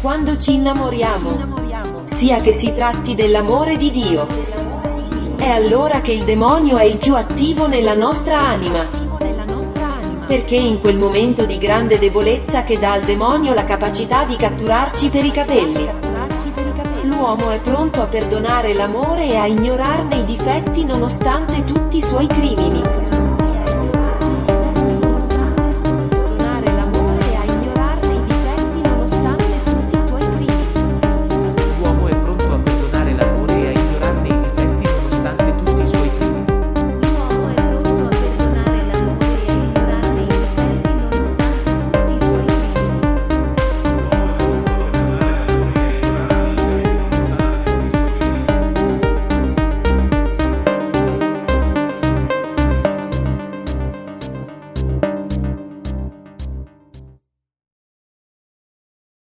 Quando ci innamoriamo, sia che si tratti dell'amore di Dio, è allora che il demonio è il più attivo nella nostra anima. Perché in quel momento di grande debolezza che dà al demonio la capacità di catturarci per i capelli. L'uomo è pronto a perdonare l'amore e a ignorarne i difetti nonostante tutti i suoi crimini.